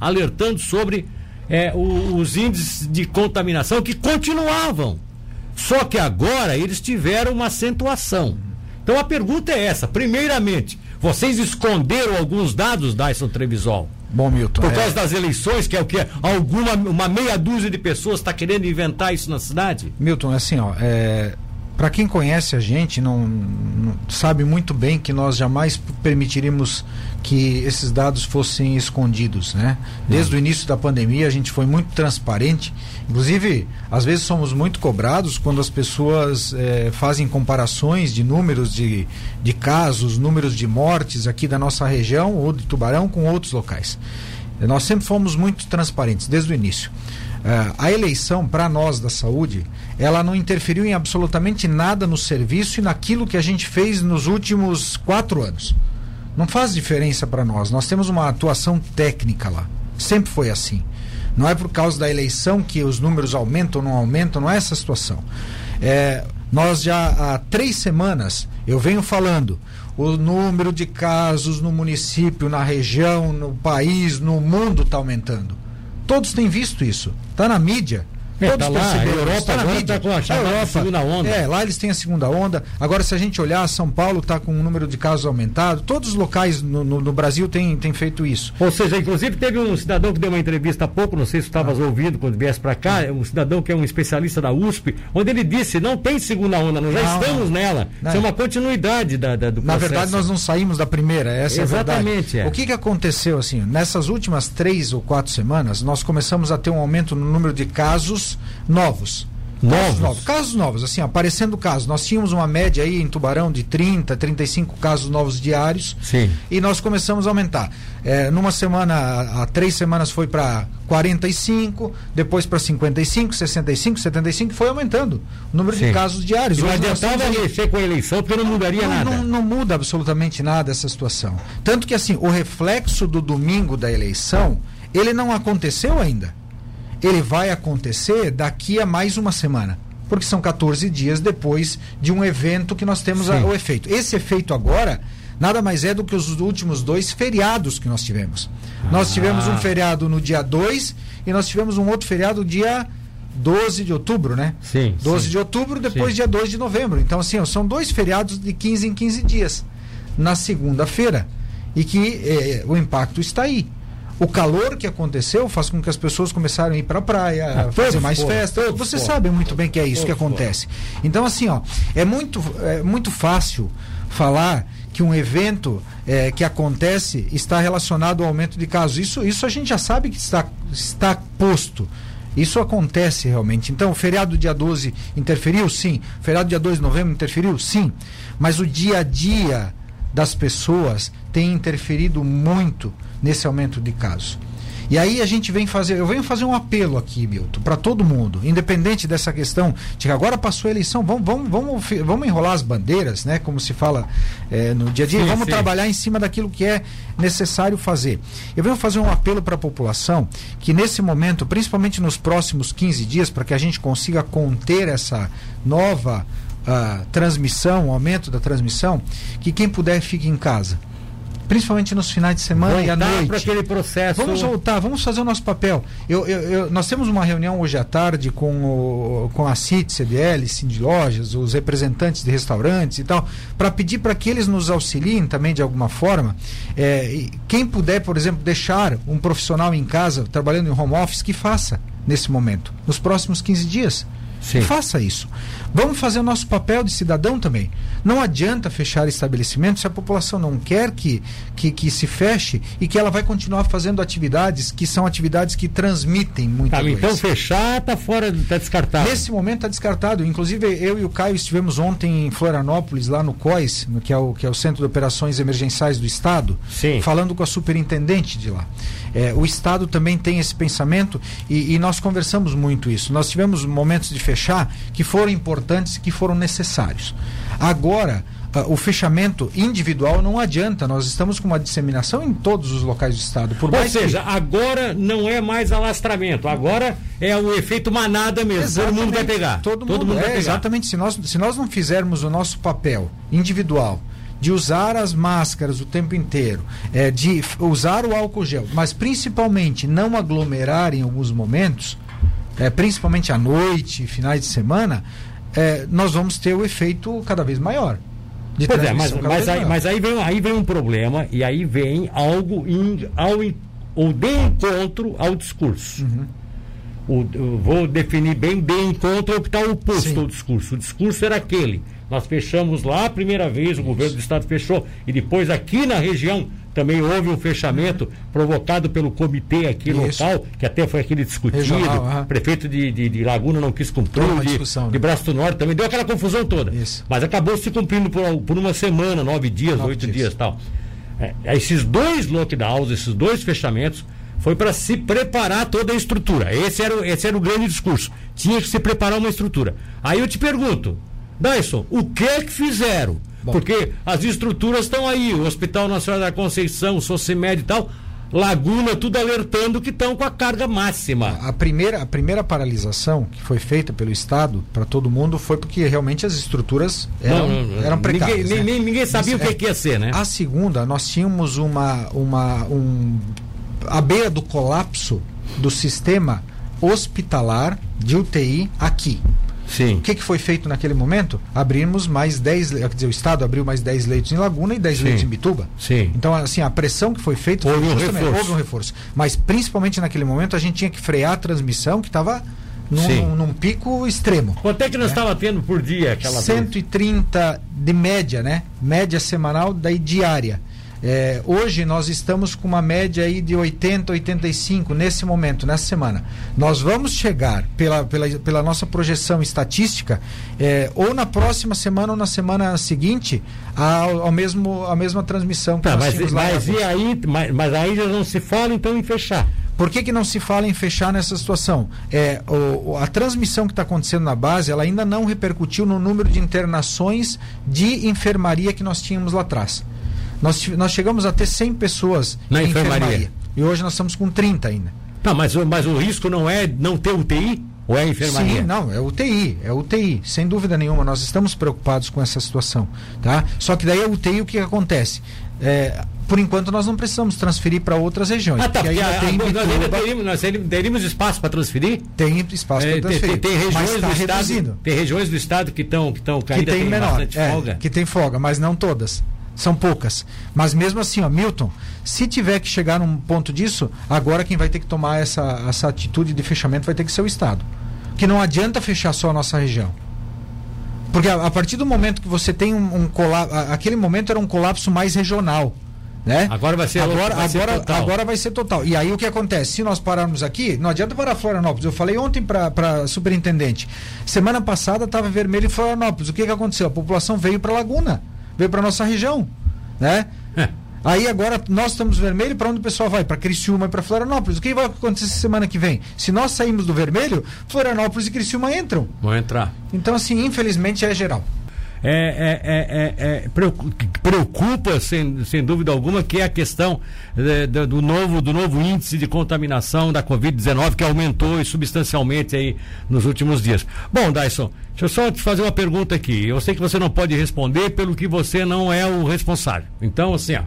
alertando sobre é, o, os índices de contaminação que continuavam. Só que agora eles tiveram uma acentuação. Então a pergunta é essa: primeiramente, vocês esconderam alguns dados, Dyson Trevisol? Bom, Milton. Por causa é... das eleições, que é o que? Alguma uma meia dúzia de pessoas está querendo inventar isso na cidade? Milton, assim, ó, é, para quem conhece a gente, não, não, sabe muito bem que nós jamais permitiríamos que esses dados fossem escondidos, né? Desde o início da pandemia a gente foi muito transparente, inclusive às vezes somos muito cobrados quando as pessoas eh, fazem comparações de números de, de casos, números de mortes aqui da nossa região ou de Tubarão com outros locais. Nós sempre fomos muito transparentes desde o início. Uh, a eleição para nós da saúde ela não interferiu em absolutamente nada no serviço e naquilo que a gente fez nos últimos quatro anos. Não faz diferença para nós. Nós temos uma atuação técnica lá. Sempre foi assim. Não é por causa da eleição que os números aumentam ou não aumentam, não é essa situação. É, nós já há três semanas eu venho falando o número de casos no município, na região, no país, no mundo está aumentando. Todos têm visto isso. Está na mídia. É, Todos tá lá, a Europa tá agora está com a, a Europa, segunda onda. É, lá eles têm a segunda onda. Agora, se a gente olhar, São Paulo está com o número de casos aumentado. Todos os locais no, no, no, Brasil têm, têm feito isso. Ou seja, inclusive teve um cidadão que deu uma entrevista há pouco, não sei se estavas ah. ouvindo quando viesse para cá, um cidadão que é um especialista da USP, onde ele disse, não tem segunda onda, nós já não, estamos nela. Não. Isso é uma continuidade da, da, do processo. Na verdade, nós não saímos da primeira, essa Exatamente, é a É. O que, que aconteceu, assim, nessas últimas três ou quatro semanas, nós começamos a ter um aumento no número de casos novos novos. Novos. Casos novos, casos novos, assim, aparecendo casos. Nós tínhamos uma média aí em Tubarão de 30, 35 casos novos diários. Sim. E nós começamos a aumentar. É, numa semana, há três semanas foi para 45, depois para 55, 65, 75, foi aumentando o número Sim. de casos diários. E não adiantava temos... mexer com a eleição, porque não mudaria não, nada. Não, não muda absolutamente nada essa situação. Tanto que, assim, o reflexo do domingo da eleição, ele não aconteceu ainda ele vai acontecer daqui a mais uma semana. Porque são 14 dias depois de um evento que nós temos a, o efeito. Esse efeito agora nada mais é do que os últimos dois feriados que nós tivemos. Ah. Nós tivemos um feriado no dia 2 e nós tivemos um outro feriado dia 12 de outubro, né? Sim. 12 sim. de outubro, depois sim. dia 2 de novembro. Então, assim, ó, são dois feriados de 15 em 15 dias. Na segunda-feira. E que eh, o impacto está aí o calor que aconteceu faz com que as pessoas começaram a ir para a praia, ah, fazer mais festa. Você sabe muito bem que é isso que acontece. Então, assim, ó, é muito, é muito fácil falar que um evento é, que acontece está relacionado ao aumento de casos. Isso, isso a gente já sabe que está, está posto. Isso acontece realmente. Então, o feriado dia 12 interferiu? Sim. O feriado dia 2 de novembro interferiu? Sim. Mas o dia a dia das pessoas tem interferido muito nesse aumento de casos. E aí a gente vem fazer, eu venho fazer um apelo aqui, Milton, para todo mundo, independente dessa questão de que agora passou a eleição, vamos, vamos, vamos, vamos enrolar as bandeiras, né? Como se fala é, no dia a dia, sim, vamos sim. trabalhar em cima daquilo que é necessário fazer. Eu venho fazer um apelo para a população que nesse momento, principalmente nos próximos 15 dias, para que a gente consiga conter essa nova uh, transmissão, o aumento da transmissão, que quem puder fique em casa principalmente nos finais de semana voltar e à noite. para aquele processo. Vamos voltar, vamos fazer o nosso papel. Eu, eu, eu, nós temos uma reunião hoje à tarde com, o, com a CIT, CDL, Cindy Lojas, os representantes de restaurantes e tal, para pedir para que eles nos auxiliem também de alguma forma. É, quem puder, por exemplo, deixar um profissional em casa trabalhando em home office, que faça nesse momento, nos próximos 15 dias. Sim. Faça isso. Vamos fazer o nosso papel de cidadão também. Não adianta fechar estabelecimento se a população não quer que, que, que se feche e que ela vai continuar fazendo atividades que são atividades que transmitem muito. Tá, então fechar está fora, está descartado. Nesse momento está descartado. Inclusive eu e o Caio estivemos ontem em Florianópolis, lá no COIS, que é o, que é o Centro de Operações Emergenciais do Estado, Sim. falando com a superintendente de lá. É, o Estado também tem esse pensamento e, e nós conversamos muito isso. Nós tivemos momentos de fechar que foram importantes e que foram necessários. Agora, Uh, o fechamento individual não adianta. Nós estamos com uma disseminação em todos os locais do estado. Por Ou seja, que... agora não é mais alastramento, agora é o efeito manada mesmo. Exatamente. Todo mundo vai pegar. Todo, todo mundo, mundo, vai é, pegar. Exatamente. Se nós, se nós não fizermos o nosso papel individual de usar as máscaras o tempo inteiro, é, de usar o álcool gel, mas principalmente não aglomerar em alguns momentos, é, principalmente à noite, finais de semana, é, nós vamos ter o efeito cada vez maior. Pois é, mas, mas, aí, mas aí, vem, aí vem um problema e aí vem algo in, ao, ou de encontro ao discurso. Uhum. O, vou definir bem de encontro ao que está oposto Sim. ao discurso. O discurso era aquele. Nós fechamos lá a primeira vez, o governo do estado fechou, e depois aqui na região também houve um fechamento provocado pelo comitê aqui Isso. local, que até foi aquele discutido. Regional. Prefeito de, de, de, Laguna não quis cumprir, de, né? de Braço do Norte também, deu aquela confusão toda. Isso. Mas acabou se cumprindo por, por uma semana, nove dias, nove oito dias, dias tal. É, esses dois lockdowns, esses dois fechamentos, foi para se preparar toda a estrutura. Esse era, esse era o grande discurso. Tinha que se preparar uma estrutura. Aí eu te pergunto, Dyson, o que é que fizeram? Bom. Porque as estruturas estão aí, o Hospital Nacional da Conceição, o Socimed e tal, Laguna, tudo alertando que estão com a carga máxima. A primeira, a primeira paralisação que foi feita pelo Estado para todo mundo foi porque realmente as estruturas eram, não, não, eram precárias. Ninguém, né? ninguém sabia Mas, o que, é, ia ser, né? A segunda, nós tínhamos uma, uma, um, à beira do colapso do sistema hospitalar de UTI aqui. Sim. O que, que foi feito naquele momento? Abrimos mais 10, quer dizer, o Estado abriu mais 10 leitos em Laguna e 10 Sim. leitos em Bituba. Sim. Então, assim, a pressão que foi feita houve, um reforço. houve um reforço. Mas principalmente naquele momento a gente tinha que frear a transmissão que estava num, num, pico extremo. Quanto é que nós estávamos né? tendo por dia aquela 130 vez? de média, né? Média semanal, daí diária. É, hoje nós estamos com uma média aí de 80, 85 nesse momento, nessa semana. Nós vamos chegar, pela, pela, pela nossa projeção estatística, é, ou na próxima semana ou na semana seguinte, ao, ao mesmo, a mesma transmissão que tá, mas, mas, e aí, mas, mas aí já não se fala então em fechar. Por que, que não se fala em fechar nessa situação? É, o, a transmissão que está acontecendo na base, ela ainda não repercutiu no número de internações de enfermaria que nós tínhamos lá atrás. Nós, nós chegamos a ter 100 pessoas na enfermaria. enfermaria. E hoje nós estamos com 30 ainda. Não, mas, mas o risco não é não ter UTI? Ou é enfermaria? Sim, não, é UTI, é UTI, sem dúvida nenhuma. Nós estamos preocupados com essa situação. Tá? Só que daí a UTI o que acontece? É, por enquanto nós não precisamos transferir para outras regiões. Ah, tá, porque ainda tem nós, ainda teríamos, nós teríamos espaço para transferir? Tem espaço para transferir. Tem, tem, regiões tá do estado, tem regiões do estado que estão que estão que, que tem, tem menor, é, folga. Que tem folga, mas não todas são poucas. Mas mesmo assim, ó, Milton, se tiver que chegar num ponto disso, agora quem vai ter que tomar essa, essa atitude de fechamento vai ter que ser o Estado. Que não adianta fechar só a nossa região. Porque a, a partir do momento que você tem um, um colapso. Aquele momento era um colapso mais regional. Né? Agora vai ser agora, vai agora, ser agora vai ser total. E aí o que acontece? Se nós pararmos aqui, não adianta parar Florianópolis. Eu falei ontem para superintendente. Semana passada estava vermelho em Florianópolis. O que, que aconteceu? A população veio para Laguna veio para nossa região, né? É. Aí agora nós estamos vermelho, para onde o pessoal vai? Para Criciúma e para Florianópolis. O que vai acontecer semana que vem? Se nós saímos do vermelho, Florianópolis e Criciúma entram. Vão entrar. Então, assim, infelizmente é geral. É, é, é, é, é preocupa, sem, sem dúvida alguma, que é a questão é, do, novo, do novo índice de contaminação da Covid-19, que aumentou substancialmente aí nos últimos dias. Bom, Dyson, deixa eu só te fazer uma pergunta aqui. Eu sei que você não pode responder pelo que você não é o responsável. Então, assim, ó,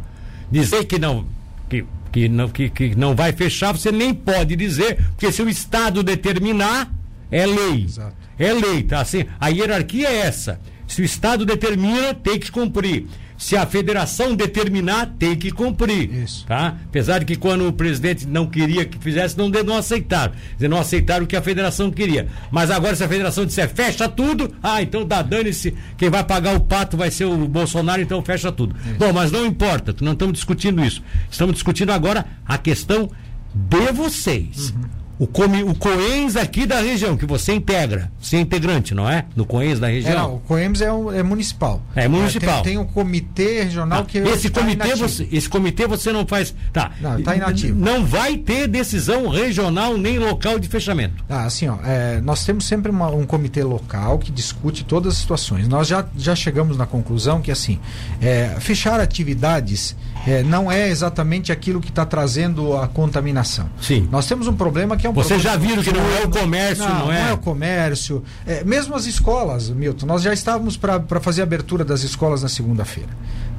dizer que não. Que, que não, que, que não vai fechar, você nem pode dizer, porque se o Estado determinar, é lei. Exato. É lei, tá? Assim, a hierarquia é essa. Se o Estado determina, tem que cumprir. Se a federação determinar, tem que cumprir. Isso. Tá? Apesar de que quando o presidente não queria que fizesse, não, não aceitaram. Dizer, não aceitaram o que a federação queria. Mas agora, se a federação disser fecha tudo, ah, então dá dane-se, quem vai pagar o pato vai ser o Bolsonaro, então fecha tudo. Isso. Bom, mas não importa, não estamos discutindo isso. Estamos discutindo agora a questão de vocês. Uhum o, Comi, o COENS aqui da região, que você integra, você é integrante, não é? No COENS da região. É, não, o COENS é, um, é municipal. É municipal. É, tem, tem um comitê regional ah, que esse comitê você, esse comitê você não faz, tá? Não, está inativo. Não vai ter decisão regional nem local de fechamento. Ah, assim, ó, é, nós temos sempre uma, um comitê local que discute todas as situações. Nós já, já chegamos na conclusão que assim, é, fechar atividades é, não é exatamente aquilo que está trazendo a contaminação. Sim. Nós temos um problema que é um Vocês já viram que não é o comércio, não, não é? Não é o comércio. É, mesmo as escolas, Milton, nós já estávamos para fazer a abertura das escolas na segunda-feira.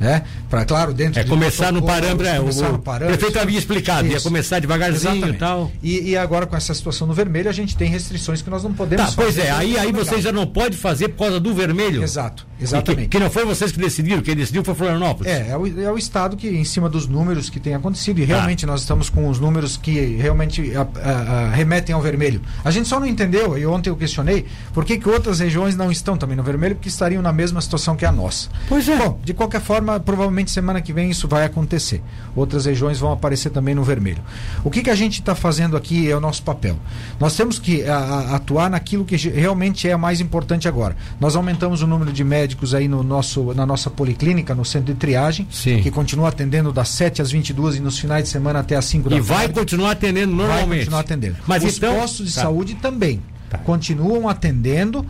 né? Para claro, dentro é, de começar no parâmetro, é, começar o, no parâmetro. O prefeito havia explicado, Isso. ia começar devagarzinho Exatamente. e tal. E, e, agora com essa situação no vermelho, a gente tem restrições que nós não podemos tá, Pois é, aí, aí você já não pode fazer por causa do vermelho. Exato, exatamente. Que, que, não foi vocês que decidiram, quem decidiu foi Florianópolis. É, é o, é o Estado que, em cima dos números que tem acontecido, e realmente tá. nós estamos com os números que realmente a, a, a, remetem ao vermelho. A gente só não entendeu, e ontem eu questionei, por que, que outras regiões não estão também no vermelho, porque estariam na mesma situação que a nossa. Pois é. Bom, de qualquer forma, provavelmente semana que vem isso vai acontecer. Outras regiões vão aparecer também no vermelho. O que, que a gente está fazendo aqui é o nosso papel. Nós temos que a, atuar naquilo que realmente é mais importante agora. Nós aumentamos o número de médicos aí no nosso, na nossa policlínica, no centro de triagem, Sim. que continua atendendo das 7 às 22 e nos finais de semana até às 5 da e tarde. E vai continuar atendendo normalmente. Vai continuar atendendo. Mas Os então... postos de tá. saúde também. Tá. Continuam atendendo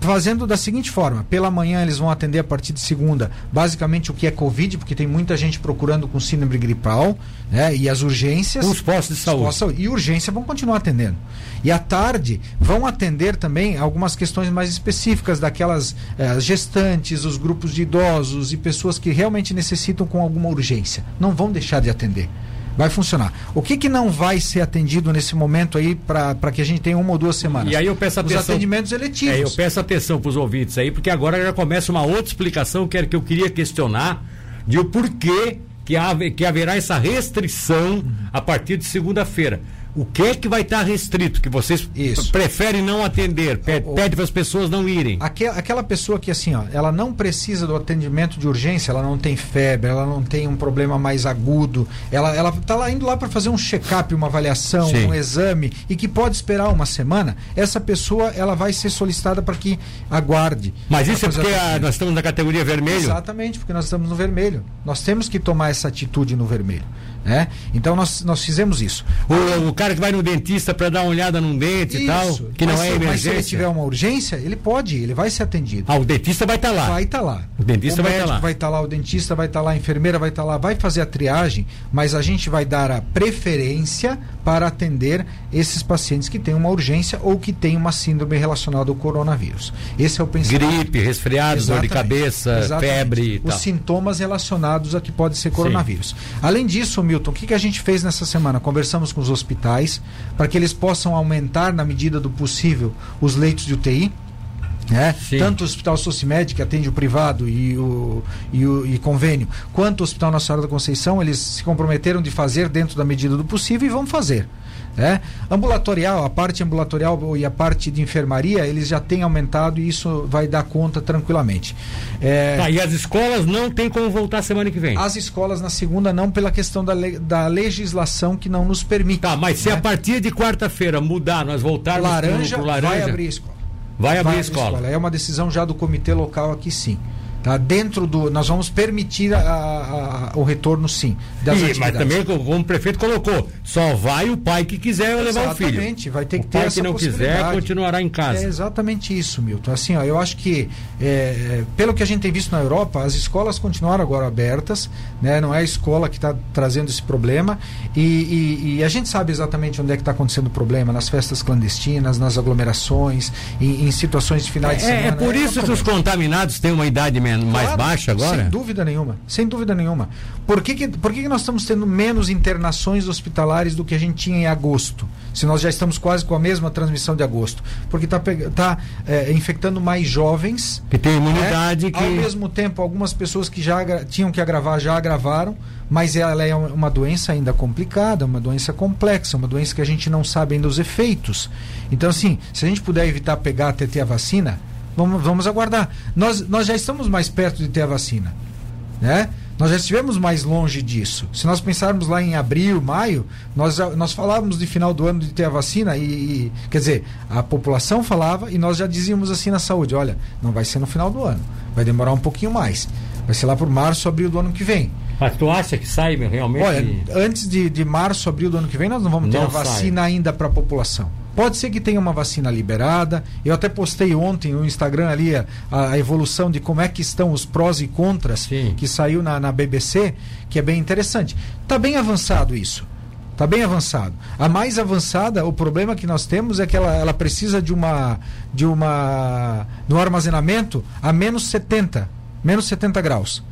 fazendo da seguinte forma: pela manhã eles vão atender a partir de segunda, basicamente o que é Covid, porque tem muita gente procurando com síndrome gripal, né? E as urgências. Os postos de saúde. Postos. E urgência vão continuar atendendo. E à tarde vão atender também algumas questões mais específicas daquelas eh, gestantes, os grupos de idosos e pessoas que realmente necessitam com alguma urgência. Não vão deixar de atender vai funcionar. O que, que não vai ser atendido nesse momento aí para que a gente tenha uma ou duas semanas? E aí eu peço atenção. Os atendimentos eletivos. É, eu peço atenção para os ouvintes aí, porque agora já começa uma outra explicação que, era, que eu queria questionar de o porquê que, que haverá essa restrição a partir de segunda-feira o que é que vai estar restrito, que vocês Isso. preferem não atender, pede, pede para as pessoas não irem. Aquela, aquela pessoa que assim, ó, ela não precisa do atendimento de urgência, ela não tem febre, ela não tem um problema mais agudo, ela ela está lá indo lá para fazer um check-up, uma avaliação, Sim. um exame e que pode esperar uma semana, essa pessoa ela vai ser solicitada para que aguarde. Mas isso é porque a, nós estamos na categoria vermelho? Exatamente, porque nós estamos no vermelho. Nós temos que tomar essa atitude no vermelho. Né? Então nós, nós fizemos isso. O, o cara que vai no dentista para dar uma olhada num dente isso. e tal, que não é se, emergência. Mas se ele tiver uma urgência, ele pode, ele vai ser atendido. Ah, o dentista vai estar tá lá. Vai estar tá lá. O dentista o vai estar tá lá. vai estar tá lá, o dentista vai estar tá lá, a enfermeira vai estar tá lá, vai fazer a triagem, mas a gente vai dar a preferência para atender esses pacientes que têm uma urgência ou que têm uma síndrome relacionada ao coronavírus. Esse é o pensamento. Gripe, resfriado, dor de cabeça, Exatamente. febre e Os sintomas relacionados a que pode ser coronavírus. Sim. Além disso, Milton, o que, que a gente fez nessa semana? Conversamos com os hospitais para que eles possam aumentar, na medida do possível, os leitos de UTI. Né? Tanto o Hospital Socimed, que atende o privado e o, e o e convênio, quanto o Hospital Senhora da Conceição, eles se comprometeram de fazer dentro da medida do possível e vão fazer. Né? Ambulatorial, a parte ambulatorial e a parte de enfermaria, eles já têm aumentado e isso vai dar conta tranquilamente. É... Tá, e as escolas não tem como voltar semana que vem? As escolas na segunda não, pela questão da, le... da legislação que não nos permite. Tá, mas né? se a partir de quarta-feira mudar, nós voltarmos laranja, pro, pro laranja, vai abrir a escola. Vai abrir vai a escola. escola. É uma decisão já do comitê local aqui sim. Tá? Dentro do. Nós vamos permitir a, a, o retorno, sim. E, mas também, como o prefeito colocou, só vai o pai que quiser levar o filho. Exatamente, vai ter que o ter pai essa que não quiser continuará em casa. É exatamente isso, Milton. Assim, ó, eu acho que, é, pelo que a gente tem visto na Europa, as escolas continuaram agora abertas, né? não é a escola que está trazendo esse problema. E, e, e, a gente sabe exatamente onde é que está acontecendo o problema: nas festas clandestinas, nas aglomerações, em, em situações de finais de é, semana. É por isso que os contaminados têm uma idade menor mais claro, baixa agora? Sem dúvida nenhuma, sem dúvida nenhuma. Por que, que, por que, que nós estamos tendo menos internações hospitalares do que a gente tinha em agosto? Se nós já estamos quase com a mesma transmissão de agosto. Porque está tá, é, infectando mais jovens. Que tem imunidade. Né? Que... Ao mesmo tempo, algumas pessoas que já tinham que agravar já agravaram, mas ela é uma doença ainda complicada, uma doença complexa, uma doença que a gente não sabe ainda os efeitos. Então, assim, se a gente puder evitar pegar até ter a vacina, Vamos, vamos aguardar. Nós, nós já estamos mais perto de ter a vacina. Né? Nós já estivemos mais longe disso. Se nós pensarmos lá em abril, maio, nós, nós falávamos de final do ano de ter a vacina e, e, quer dizer, a população falava e nós já dizíamos assim na saúde, olha, não vai ser no final do ano, vai demorar um pouquinho mais. Vai ser lá por março, abril do ano que vem. Mas tu acha que sai realmente? Olha, antes de, de março, abril do ano que vem, nós não vamos ter não a vacina sai. ainda para a população. Pode ser que tenha uma vacina liberada. Eu até postei ontem no Instagram ali a, a evolução de como é que estão os prós e contras Sim. que saiu na, na BBC, que é bem interessante. Está bem avançado isso. Está bem avançado. A mais avançada, o problema que nós temos é que ela, ela precisa de uma de uma no armazenamento a menos 70, menos 70 graus.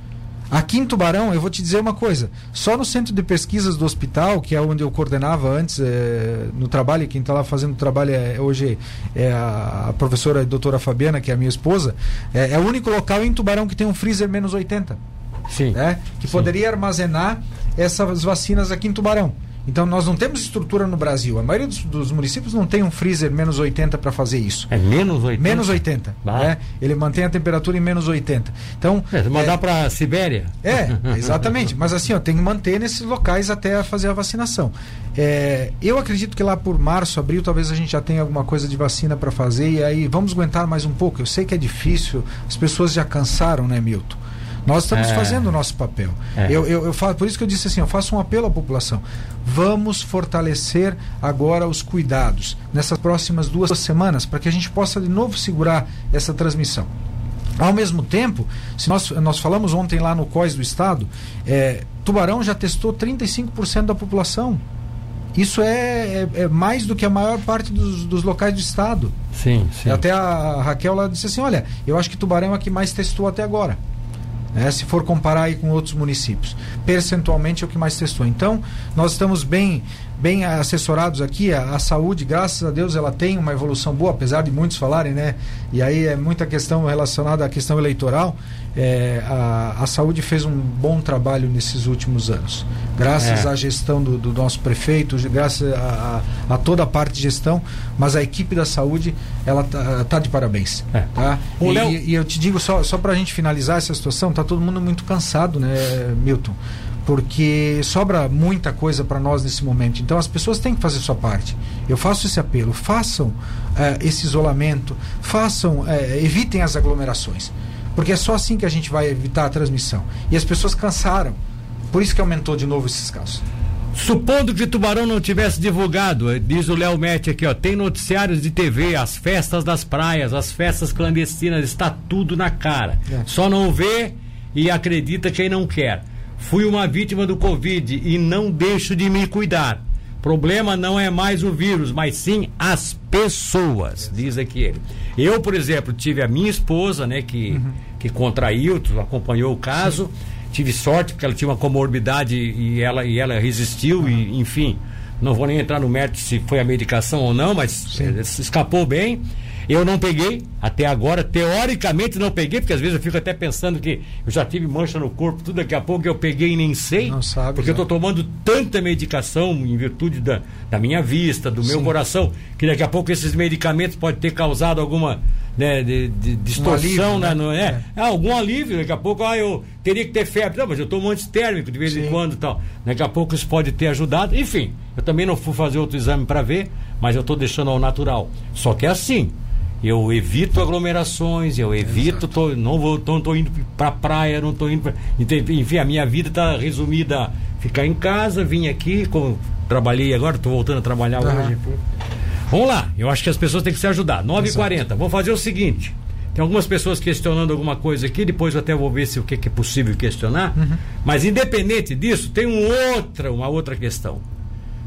Aqui em Tubarão, eu vou te dizer uma coisa: só no centro de pesquisas do hospital, que é onde eu coordenava antes é, no trabalho, quem está lá fazendo o trabalho é, hoje é a, a professora a doutora Fabiana, que é a minha esposa, é, é, o único local em Tubarão que tem um freezer menos 80. Sim. Né? Que Sim. poderia armazenar essas vacinas aqui em Tubarão. Então nós não temos estrutura no Brasil. A maioria dos, dos municípios não tem um freezer menos 80 para fazer isso. É menos 80? Menos 80. Ah. Né? Ele mantém a temperatura em menos 80. Então. É, mandar é, para Sibéria? É, exatamente. Mas assim, ó, tem que manter nesses locais até fazer a vacinação. É, eu acredito que lá por março, abril, talvez a gente já tenha alguma coisa de vacina para fazer. E aí vamos aguentar mais um pouco. Eu sei que é difícil, as pessoas já cansaram, né, Milton? Nós estamos É. fazendo o nosso papel. É. Eu, eu, eu falo, por isso que eu disse assim, eu faço um apelo à população. Vamos fortalecer agora os cuidados nessas próximas duas semanas para que a gente possa de novo segurar essa transmissão. Ao mesmo tempo, se nós, nós falamos ontem lá no COIS do Estado, é, Tubarão já testou 35% da população. Isso é, é, é mais do que a maior parte dos, dos locais do Estado. Sim, sim. Até a Raquel lá disse assim: olha, eu acho que Tubarão é a que mais testou até agora. Né, se for comparar aí com outros municípios. Percentualmente é o que mais testou. Então, nós estamos bem, bem assessorados aqui. A, a saúde, graças a Deus, ela tem uma evolução boa, apesar de muitos falarem, né? E aí é muita questão relacionada à questão eleitoral. É, a, a saúde fez um bom trabalho nesses últimos anos. Graças É. à gestão do, do nosso prefeito, graças a, a- a toda a parte de gestão, mas a equipe da saúde, ela tá, tá de parabéns. É. Tá? E, Léo- e eu te digo, só, só para a gente finalizar essa situação, tá todo mundo muito cansado, né, Milton? Porque sobra muita coisa para nós nesse momento. Então as pessoas têm que fazer sua parte. Eu faço esse apelo, façam eh, esse isolamento, façam, eh, evitem as aglomerações. Porque é só assim que a gente vai evitar a transmissão. E as pessoas cansaram. Por isso que aumentou de novo esses casos. Supondo que Tubarão não tivesse divulgado, eh, diz o Léo Mete aqui, ó, tem noticiários de TV, as festas das praias, as festas clandestinas, está tudo na cara. É. Só não vê e acredita quem não quer. Fui uma vítima do Covid e não deixo de me cuidar. Problema não é mais o vírus, mas sim as pessoas, diz aqui ele. Eu, por exemplo, tive a minha esposa, né, que, que contraiu, acompanhou o caso. Tive sorte porque ela tinha uma comorbidade e ela, e ela resistiu, e, enfim. Não vou nem entrar no mérito se foi a medicação ou não, mas Sim. eh, escapou bem. Eu não peguei, até agora, teoricamente não peguei, porque às vezes eu fico até pensando que eu já tive mancha no corpo, tudo daqui a pouco eu peguei e nem sei. Não sabe, Porque eu já. estou tomando tanta medicação em virtude da, da minha vista, do meu Sim. coração, que daqui a pouco esses medicamentos podem ter causado alguma né, de, de distorção, alívio, né? né? Não é? É. Ah, algum alívio, daqui a pouco, ah, eu teria que ter febre. Não, mas eu tomo antitérmico de vez em Sim. quando e tal. Daqui a pouco isso pode ter ajudado. Enfim, eu também não fui fazer outro exame para ver, mas eu estou deixando ao natural. Só que é assim. Eu evito aglomerações, eu evito, tô, não vou, tô, tô indo pra praia, não tô indo pra, Enfim, a minha vida está resumida a ficar em casa, vim aqui, com, trabalhei agora, estou voltando a trabalhar hoje. Vamos lá, eu acho que as pessoas têm que se ajudar. 9h40, vou fazer o seguinte. Tem algumas pessoas questionando alguma coisa aqui, depois eu até vou ver se o que que é possível questionar. Mas independente disso, tem um outra, uma outra questão.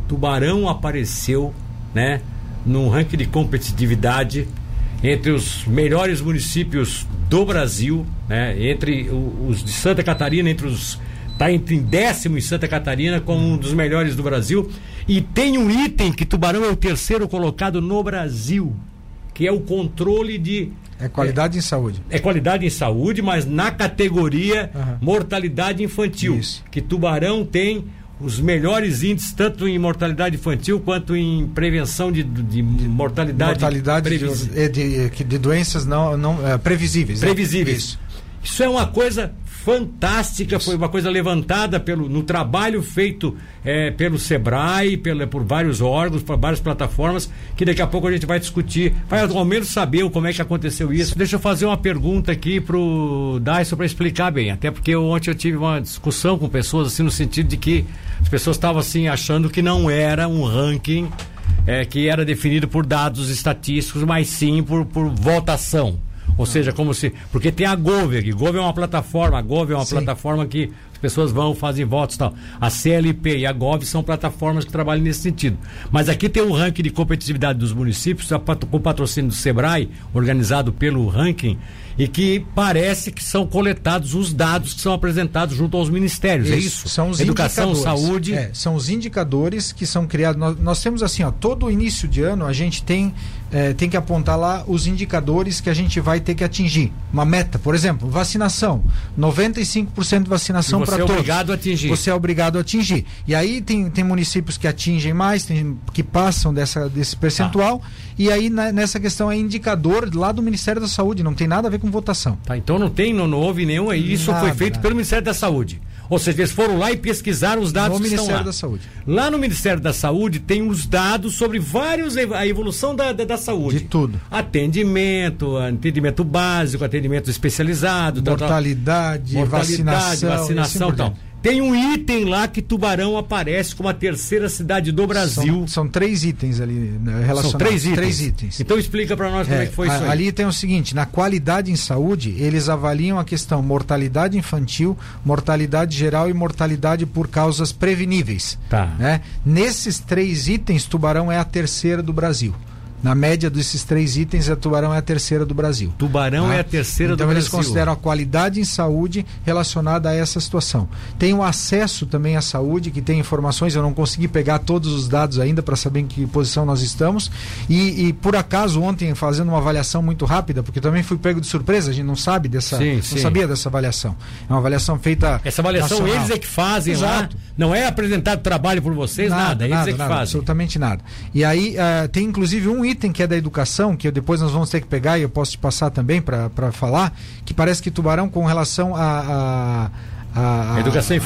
Tubarão apareceu, né, num ranking de competitividade entre os melhores municípios do Brasil, né, entre os de Santa Catarina, entre os está entre em décimo em Santa Catarina como um dos melhores do Brasil e tem um item que Tubarão é o terceiro colocado no Brasil, que é o controle de É qualidade em saúde. é qualidade em saúde, mas na categoria Aham. mortalidade infantil. Isso. Que Tubarão tem os melhores índices, tanto em mortalidade infantil quanto em prevenção de, de mortalidade, Mortalidade previsi- de, de, de- doenças não, não é, previsíveis. né? previsíveis. Isso. Isso é uma coisa fantástica, foi uma coisa levantada pelo, no trabalho feito eh, pelo Sebrae, pela, por vários órgãos, por várias plataformas, que daqui a pouco a gente vai discutir, vai ao menos saber como é que aconteceu isso. Deixa eu fazer uma pergunta aqui pro Dyson para explicar bem, até porque eu, ontem eu tive uma discussão com pessoas assim no sentido de que as pessoas estavam assim achando que não era um ranking eh, que era definido por dados estatísticos, mas sim por, por votação. Ou seja, como se. Porque tem a Gove aqui. Gove é uma plataforma. A Gove é uma Sim. plataforma que As pessoas vão, fazem votos e tal. A CLP e a GOV são plataformas que trabalham nesse sentido. Mas aqui tem um ranking de competitividade dos municípios, com patrocínio do SEBRAE, organizado pelo ranking, e que parece que são coletados os dados que são apresentados junto aos ministérios. É isso, é isso? São os Educação, saúde. É, são os indicadores que são criados. Nós, nós, temos assim, ó, todo início de ano a gente tem, é, tem que apontar lá os indicadores que a gente vai ter que atingir. Uma meta, por exemplo, vacinação. 95% de vacinação para todos. Você é obrigado a atingir. Você é obrigado a atingir. E aí tem, tem municípios que atingem mais, tem, que passam dessa, desse percentual. Ah. E aí na, nessa questão é indicador lá do Ministério da Saúde, não tem nada a ver com votação. Tá, então não tem, não, não houve nenhum. Isso nada, foi feito nada. pelo Ministério da Saúde. Ou seja, eles foram lá e pesquisaram os dados no que Ministério estão lá. da Saúde. Lá no Ministério da Saúde tem os dados sobre vários a evolução da, da, da saúde. De tudo. Atendimento, atendimento básico, atendimento especializado, mortalidade, tal, tal. mortalidade vacinação, vacinação, assim tal. Tem um item lá que Tubarão aparece como a terceira cidade do Brasil. São, são três itens ali né, relacionados. São três itens. três itens. Então explica para nós como é, é que foi a, isso aí. Ali tem o seguinte, na qualidade em saúde, eles avaliam a questão mortalidade infantil, mortalidade geral e mortalidade por causas preveníveis. Tá. Né? Nesses três itens, Tubarão é a terceira do Brasil. Na média desses três itens, a Tubarão é a terceira do Brasil. Tubarão tá? é a terceira então, do Brasil. Então eles consideram a qualidade em saúde relacionada a essa situação. Tem o acesso também à saúde, que tem informações, eu não consegui pegar todos os dados ainda para saber em que posição nós estamos. E, e, por acaso, ontem, fazendo uma avaliação muito rápida, porque também fui pego de surpresa, a gente não sabe dessa. Sim, não sim. sabia dessa avaliação. É uma avaliação feita. Essa avaliação nacional. eles é que fazem Exato. lá. Não é apresentado trabalho por vocês, nada. nada eles nada, é que nada, fazem. Absolutamente nada. E aí uh, tem inclusive um item que é da educação, que depois nós vamos ter que pegar e eu posso te passar também para falar, que parece que Tubarão, com relação a. a, a.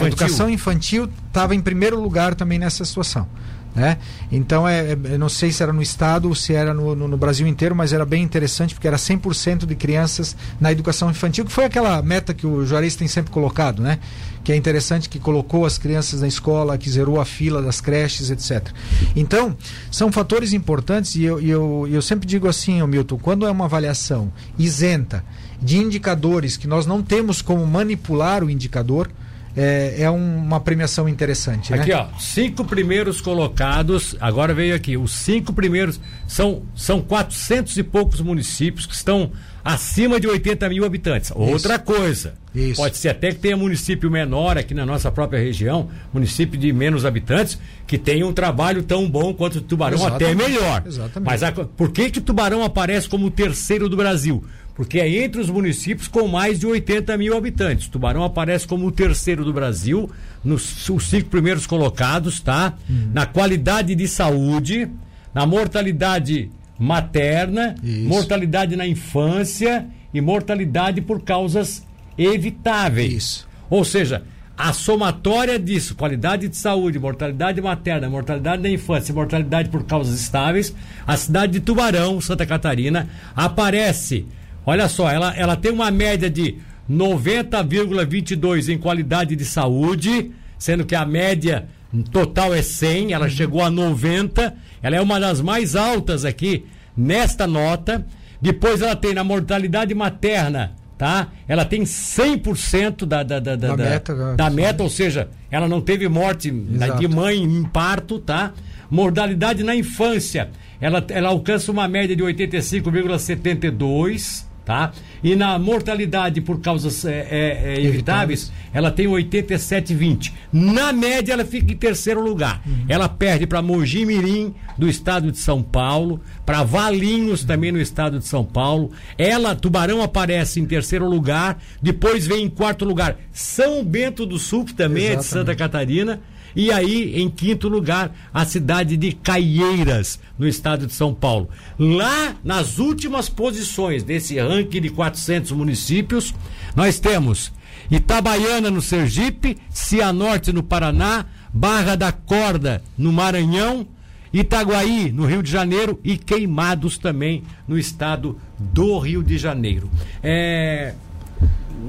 A educação infantil estava em primeiro lugar também nessa situação. Né? Então, é, é, não sei se era no estado ou se era no, no, no, Brasil inteiro, mas era bem interessante porque era 100% de crianças na educação infantil, que foi aquela meta que o Juarez tem sempre colocado, né? que é interessante que colocou as crianças na escola, que zerou a fila das creches, etc. Então, são fatores importantes e eu, eu, eu sempre digo assim, Milton, quando é uma avaliação isenta de indicadores que nós não temos como manipular o indicador, é, é uma premiação interessante. Aqui, né? ó, cinco primeiros colocados, agora veio aqui, os cinco primeiros, são, são 400 e poucos municípios que estão acima de 80 mil habitantes. Outra Isso. coisa, Isso. pode ser até que tenha município menor aqui na nossa própria região, município de menos habitantes, que tenha um trabalho tão bom quanto o Tubarão, Exatamente. até melhor. Exatamente. Mas a, por que que Tubarão aparece como o terceiro do Brasil? porque é entre os municípios com mais de 80 mil habitantes. Tubarão aparece como o terceiro do Brasil, nos os cinco primeiros colocados, tá? Uhum. Na qualidade de saúde, na mortalidade materna, Isso. mortalidade na infância e mortalidade por causas evitáveis. Isso. Ou seja, a somatória disso, qualidade de saúde, mortalidade materna, mortalidade da infância, mortalidade por causas estáveis, a cidade de Tubarão, Santa Catarina, aparece Olha só, ela, ela tem uma média de 90,22 em qualidade de saúde, sendo que a média total é 100, ela uhum. chegou a 90, ela é uma das mais altas aqui nesta nota. Depois ela tem na mortalidade materna, tá? Ela tem 100% da, da, da, da, da, meta, da, da meta ou seja, ela não teve morte de mãe em parto, tá? Mortalidade na infância, ela, ela alcança uma média de 85,72 tá? E na mortalidade por causas é, é, é, evitáveis, ela tem 87,20. Na média, ela fica em terceiro lugar. Uhum. Ela perde para Mogi Mirim, do estado de São Paulo, para Valinhos, também no estado de São Paulo. Ela, Tubarão, aparece em terceiro lugar, depois vem em quarto lugar São Bento do Sul, que também Exatamente. é de Santa Catarina e aí, em quinto lugar, a cidade de Caieiras, no estado de São Paulo. Lá, nas últimas posições desse ranking de 400 municípios, nós temos Itabaiana, no Sergipe, Cianorte, no Paraná, Barra da Corda, no Maranhão, Itaguaí, no Rio de Janeiro, e Queimados também no estado do Rio de Janeiro. É,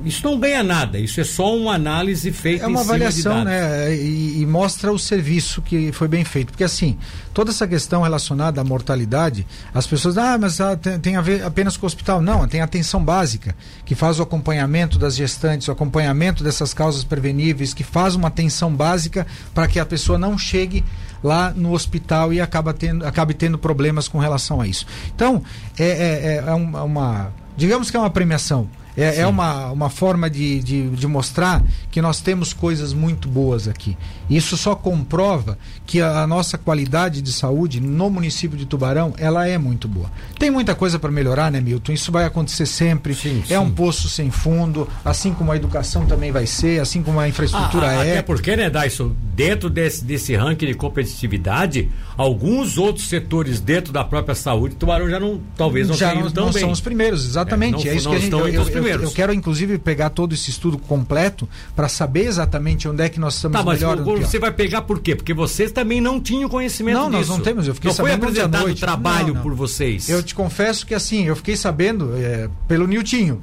isso não ganha nada, isso é só uma análise feita É uma avaliação, né? E, e mostra o serviço que foi bem feito. Porque assim, toda essa questão relacionada à mortalidade, as pessoas, ah, mas ah, tem, tem a ver apenas com o hospital. Não, tem a atenção básica, que faz o acompanhamento das gestantes, o acompanhamento dessas causas preveníveis, que faz uma atenção básica para que a pessoa não chegue lá no hospital e acaba tendo, acabe tendo problemas com relação a isso. Então, é, é, é uma. Digamos que é uma premiação. É, é, uma, uma forma de, de, de, mostrar que nós temos coisas muito boas aqui. Isso só comprova que a, a, nossa qualidade de saúde no município de Tubarão ela é muito boa. Tem muita coisa para melhorar, né, Milton? Isso vai acontecer sempre. Sim, é sim. um poço sem fundo, assim como a educação também vai ser, assim como a infraestrutura ah, é. Até porque, né, Dyson, dentro desse, desse ranking de competitividade, alguns outros setores dentro da própria saúde, Tubarão já não, talvez não já não, tão não bem. são os primeiros, exatamente. É, não, é isso que a gente, eu, eu, eu, eu, quero, inclusive, pegar todo esse estudo completo para saber exatamente onde é que nós estamos tá, mas melhor. Você vai pegar por quê? Porque vocês também não tinham conhecimento não, disso. Não, nós não temos. Eu fiquei não sabendo foi apresentado noite. trabalho não, não. por vocês. Eu te confesso que assim, eu fiquei sabendo é, pelo Niltinho.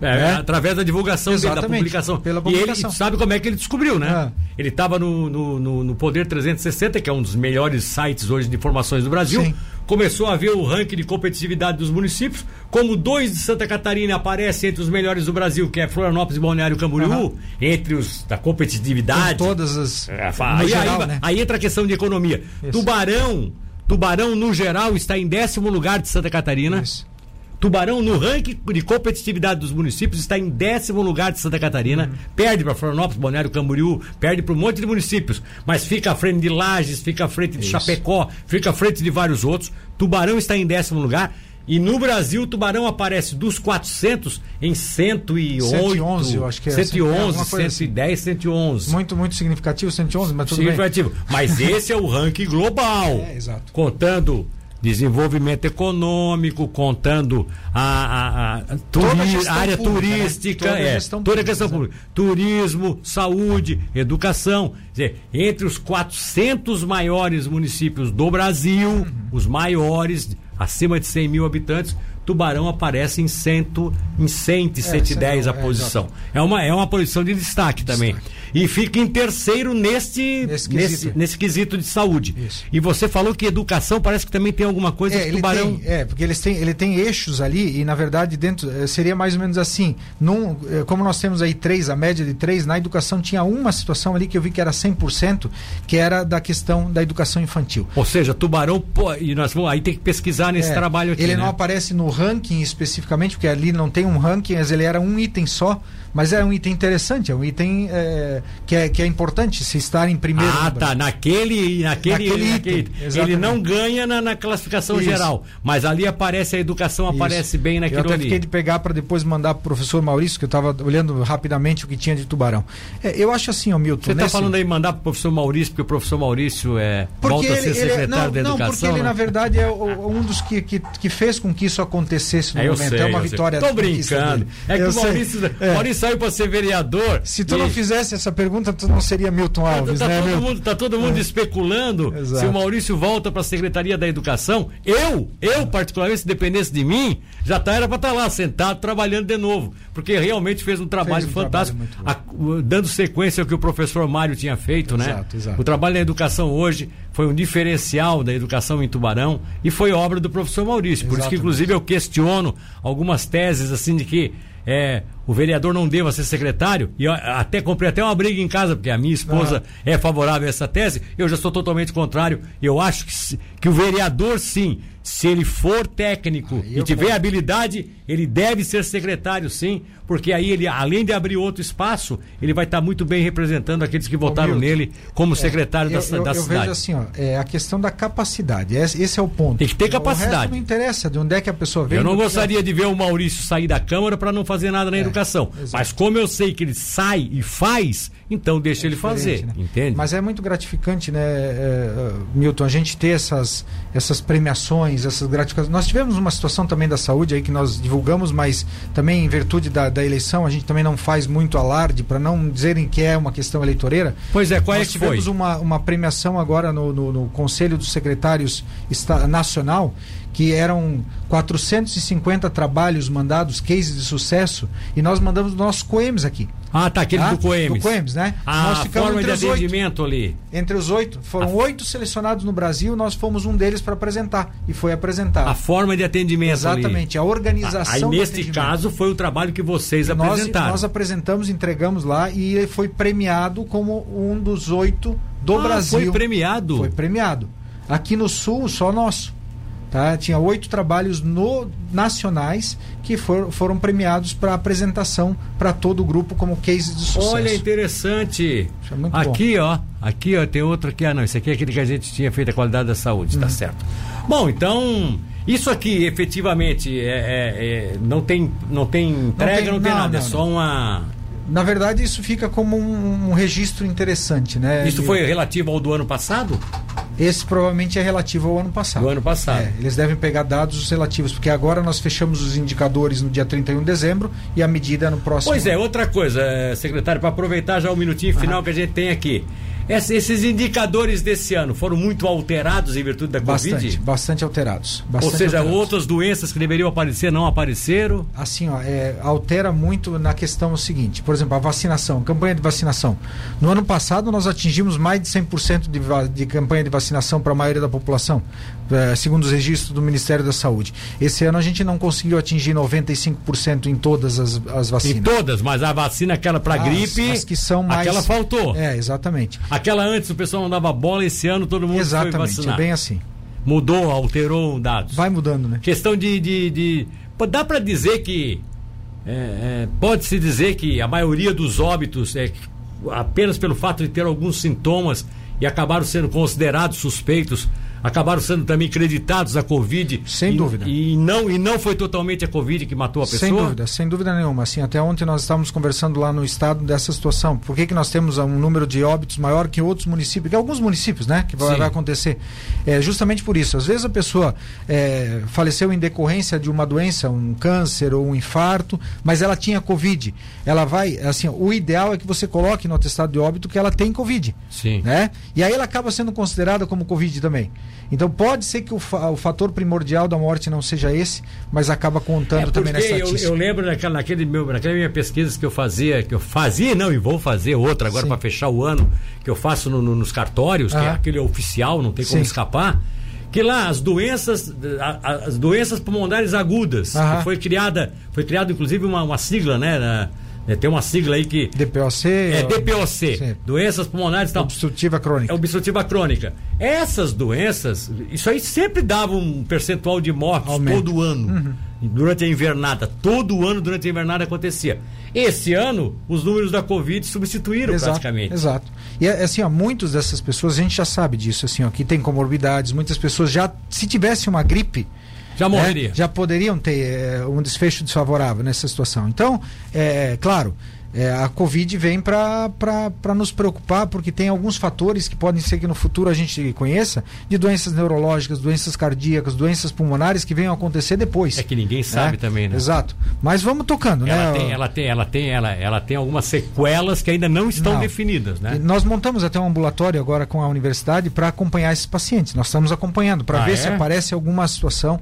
É, é. Através da divulgação dele, da publicação. Pela publicação. E ele sabe como é que ele descobriu, né? É. Ele estava no, no, no, no, Poder 360, que é um dos melhores sites hoje de informações do Brasil. Sim. Começou a ver o ranking de competitividade dos municípios. Como dois de Santa Catarina aparecem entre os melhores do Brasil, que é Florianópolis e Balneário Camboriú, uhum. entre os da competitividade. Com todas as. É, aí, geral, aí, né? aí, entra a questão de economia. Isso. Tubarão, Tubarão, no geral, está em décimo lugar de Santa Catarina. Isso. Tubarão, no ranking de competitividade dos municípios, está em décimo lugar de Santa Catarina. Uhum. Perde para Florianópolis, Balneário Camboriú, perde para um monte de municípios. Mas fica à frente de Lages, fica à frente de Isso. Chapecó, fica à frente de vários outros. Tubarão está em décimo lugar. E no Brasil, o Tubarão aparece dos 400 em 108. 111, eu acho que é. 111, 110, assim. 111. Muito, muito significativo, 111, mas tudo significativo. bem. Mas esse é o ranking global. É, exato. Contando desenvolvimento econômico, contando a, a, a, turi, área pública, turística, né? toda, é, toda a questão pública, turismo, saúde, educação. Dizer, entre os 400 maiores municípios do Brasil, uhum. os maiores, acima de 100 mil habitantes, Tubarão aparece em, cento, em 100, é, 110 a é, posição. É, é, uma, é uma posição de destaque também. Destaque. E fica em terceiro neste, nesse, quesito, nesse, nesse quesito de saúde. Isso. E você falou que educação parece que também tem alguma coisa é, Tubarão. Tem, é, porque eles têm, ele tem eixos ali e, na verdade, dentro eh, seria mais ou menos assim. Num, eh, como nós temos aí três, a média de três, na educação tinha uma situação ali que eu vi que era 100%, que era da questão da educação infantil. Ou seja, Tubarão, pô, e nós vamos aí tem que pesquisar nesse é, trabalho aqui. Ele né? não aparece no ranking especificamente, porque ali não tem um ranking, mas ele era um item só, mas é um item interessante, é um item é, que, é, que é importante se estar em primeiro. Ah, tá. Naquele. naquele, naquele, naquele item, ele não ganha na, na classificação Isso. geral, mas ali aparece a educação, Isso. aparece bem naquilo eu até ali. fiquei de pegar para depois mandar para o professor Maurício, que eu estava olhando rapidamente o que tinha de tubarão. É, eu acho assim, ó, Milton. Você está nesse... falando aí mandar para o professor Maurício, porque o professor Maurício é, porque volta ele, a ser secretário não, da educação. Não, porque ele, né? na verdade, é o, um dos que, que, que, fez com que isso acontecesse no é, momento. Sei, é uma vitória. Estou brincando. É que o Maurício, é. Maurício saiu para ser vereador. Se tu e... não fizesse essa pergunta, tu não seria Milton Alves, tá, né? Todo mundo, tá todo mundo é. especulando Exato. se o Maurício volta para a Secretaria da Educação. Eu, eu particularmente, se dependesse de mim, já tá, era para estar tá lá sentado trabalhando de novo, porque realmente fez um trabalho fez um fantástico, trabalho a, dando sequência ao que o professor Mário tinha feito, né? exato, né? Exato. O trabalho da educação hoje foi um diferencial da educação em Tubarão e foi obra do professor Maurício. Por Exatamente. isso que inclusive eu questiono algumas teses assim de que é, o vereador não deva ser secretário, e até comprei até uma briga em casa, porque a minha esposa ah. é favorável a essa tese, eu já sou totalmente contrário. Eu acho que, que o vereador, sim, se ele for técnico aí e tiver habilidade, ele deve ser secretário, sim, porque aí ele, além de abrir outro espaço, ele vai estar muito bem representando aqueles que votaram nele como é, secretário eu, da, eu, da eu cidade. Eu vejo assim, ó, é a questão da capacidade, esse, esse é o ponto. Tem que ter capacidade. O resto não interessa de onde é que a pessoa vem. Eu não gostaria de ver o Maurício sair da Câmara para não fazer nada na é, Exatamente. Mas como eu sei que ele sai e faz, então deixa é ele fazer, né? entende? Mas é muito gratificante, né, é, Milton, a gente ter essas, essas premiações, essas gratificações. Nós tivemos uma situação também da saúde aí que nós divulgamos, mas também em virtude da, da eleição, a gente também não faz muito alarde para não dizerem que é uma questão eleitoreira. Pois é, qual nós é que foi? tivemos uma, uma premiação agora no, no, no Conselho dos Secretários Nacional que eram 450 trabalhos mandados, cases de sucesso, e nós mandamos nossos coemes aqui. Ah, tá, aquele tá? do Coemes. Do Coemes, né? A nós ficamos forma de entre os oito. atendimento ali. Entre os oito. Foram oito selecionados no Brasil, nós fomos um deles para apresentar. E foi apresentado. A forma de atendimento Exatamente, a organização Aí neste caso foi o trabalho que vocês nós, apresentaram. nós apresentamos, entregamos lá e ele foi premiado como um dos oito do Ah, Brasil. Foi premiado. Foi premiado. Aqui no Sul, só nosso. Tá? Tinha oito trabalhos no, nacionais que for, foram premiados para apresentação para todo o grupo como case de sucesso. Olha, interessante. É aqui, ó. Aqui, ó, tem outro aqui. Ah, não. Esse aqui é aquele que a gente tinha feito a qualidade da saúde, Uhum. tá certo. Bom, então. Isso aqui, efetivamente, é, é- é- não, tem, não tem entrega, não tem, tem- não, nada. é não, só uma. Na verdade, isso fica como um, um registro interessante, né? Isso De- foi relativo ao do ano passado? Esse provavelmente é relativo ao ano passado. Do ano passado. É, eles devem pegar dados relativos, porque agora nós fechamos os indicadores no dia 31 de dezembro e a medida é no próximo. Pois é, outra coisa, eh, secretário, para aproveitar já o minutinho final que a gente tem aqui. Ess- Esses indicadores desse ano foram muito alterados em virtude da Bastante, Covid? bastante alterados. Ou bastante seja, alterados. outras doenças que deveriam aparecer não apareceram? Assim, ó, é, altera muito na questão seguinte. Por exemplo, a vacinação, campanha de vacinação. No ano passado, nós atingimos mais de 100% de, de campanha de vacinação para a maioria da população, eh, segundo os registros do Ministério da Saúde. Esse ano a gente não conseguiu atingir 95% em todas as, as vacinas. Em todas, mas a vacina aquela para gripe, as que são mais- aquela faltou. É, exatamente. Aquela antes o pessoal não dava bola, esse ano todo mundo foi Exatamente, vacinar. é bem assim. Mudou, alterou dados. Vai mudando, né? Questão de. de, de- dá para dizer que. é, é, Pode-se dizer que a maioria dos óbitos é apenas pelo fato de ter alguns sintomas e acabaram sendo considerados suspeitos, acabaram sendo também creditados a Covid. Sem e, dúvida. E não, e não foi totalmente a Covid que matou a pessoa? Sem dúvida, sem dúvida nenhuma. Assim, até ontem nós estávamos conversando lá no estado dessa situação. Por que, que nós temos um número de óbitos maior que outros municípios, que alguns municípios, né? Que vai, vai acontecer. É justamente por isso. Às vezes a pessoa é, faleceu em decorrência de uma doença, um câncer ou um infarto, mas ela tinha Covid. Ela vai, assim, o ideal é que você coloque no atestado de óbito que ela tem Covid. Sim. né? E aí ela acaba sendo considerada como Covid também. Então pode ser que o, fa- o fator primordial da morte não seja esse, mas acaba contando É também na porque eu, estatística. eu lembro naquela, naquele meu, naquela minha pesquisa que eu fazia, que eu fazia, não, e vou fazer outra agora para fechar o ano, que eu faço no- no- nos cartórios, que é Aham. aquele oficial, não tem como Sim. escapar. Que lá as doenças, as doenças pulmonares agudas, que foi criada, foi criada inclusive uma, uma sigla, né? na- né, tem uma sigla aí que DPOC. é DPOC, Sim. doenças pulmonares e tal. Obstrutiva crônica. É obstrutiva crônica. Essas doenças, isso aí sempre dava um percentual de mortes Aumento. todo ano. Uhum. Durante a invernada. Todo ano durante a invernada acontecia. Esse ano, os números da Covid substituíram Exato, praticamente. Exato. E assim, ó, muitas dessas pessoas, a gente já sabe disso, assim, ó, que tem comorbidades, muitas pessoas já, se tivesse uma gripe, Já né, morreria. já poderiam ter eh, um desfecho desfavorável nessa situação. Então, é, claro, é, a Covid vem para nos preocupar, porque tem alguns fatores que podem ser que no futuro a gente conheça, de doenças neurológicas, doenças cardíacas, doenças pulmonares que venham a acontecer depois. É que ninguém sabe também, né? Exato. Mas vamos tocando, Ela né? tem, ela tem, ela tem, ela, ela tem algumas sequelas que ainda não estão Não. definidas, né? E Nós montamos até um ambulatório agora com a universidade para acompanhar esses pacientes. Nós estamos acompanhando para Ah, ver é? se aparece alguma situação.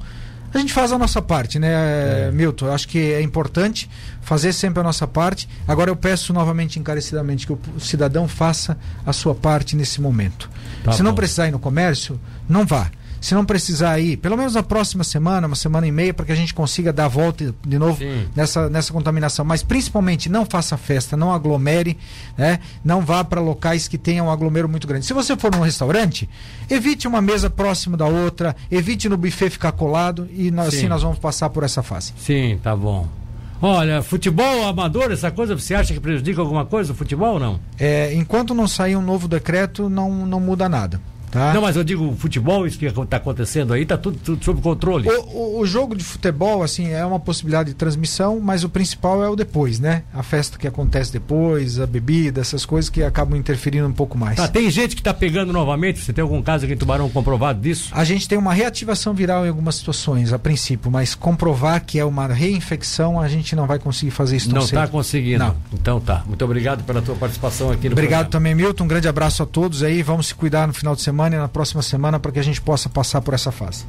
A gente faz a nossa parte, né, É. Milton? Acho que é importante fazer sempre a nossa parte. Agora eu peço novamente encarecidamente que o cidadão faça a sua parte nesse momento. Tá se não bom. precisar ir no comércio, não vá. Se não precisar ir, pelo menos na próxima semana, uma semana e meia, para que a gente consiga dar a volta de novo Sim. nessa, nessa contaminação. Mas principalmente não faça festa, não aglomere, né? não vá para locais que tenham um aglomero muito grande. Se você for num restaurante, evite uma mesa próxima da outra, evite no buffet ficar colado e nós- Sim. assim nós vamos passar por essa fase. Sim, tá bom. Olha, futebol amador, essa coisa, você acha que prejudica alguma coisa o futebol ou não? É, enquanto não sair um novo decreto, não, não muda nada. Tá? Não, mas eu digo, futebol, isso que está acontecendo aí, está tudo, tudo sob controle. O, o- o jogo de futebol, assim, é uma possibilidade de transmissão, mas o principal é o depois, né? A festa que acontece depois, a bebida, essas coisas que acabam interferindo um pouco mais. Tá, tem gente que está pegando novamente, você tem algum caso aqui em Tubarão comprovado disso? A gente tem uma reativação viral em algumas situações, a princípio, mas comprovar que é uma reinfecção, a gente não vai conseguir fazer isso tão Não está conseguindo. Não. Então tá. Muito obrigado pela tua participação aqui no Obrigado programa. também, Milton. Um grande abraço a todos aí. Vamos se cuidar no final de e na próxima semana para que a gente possa passar por essa fase.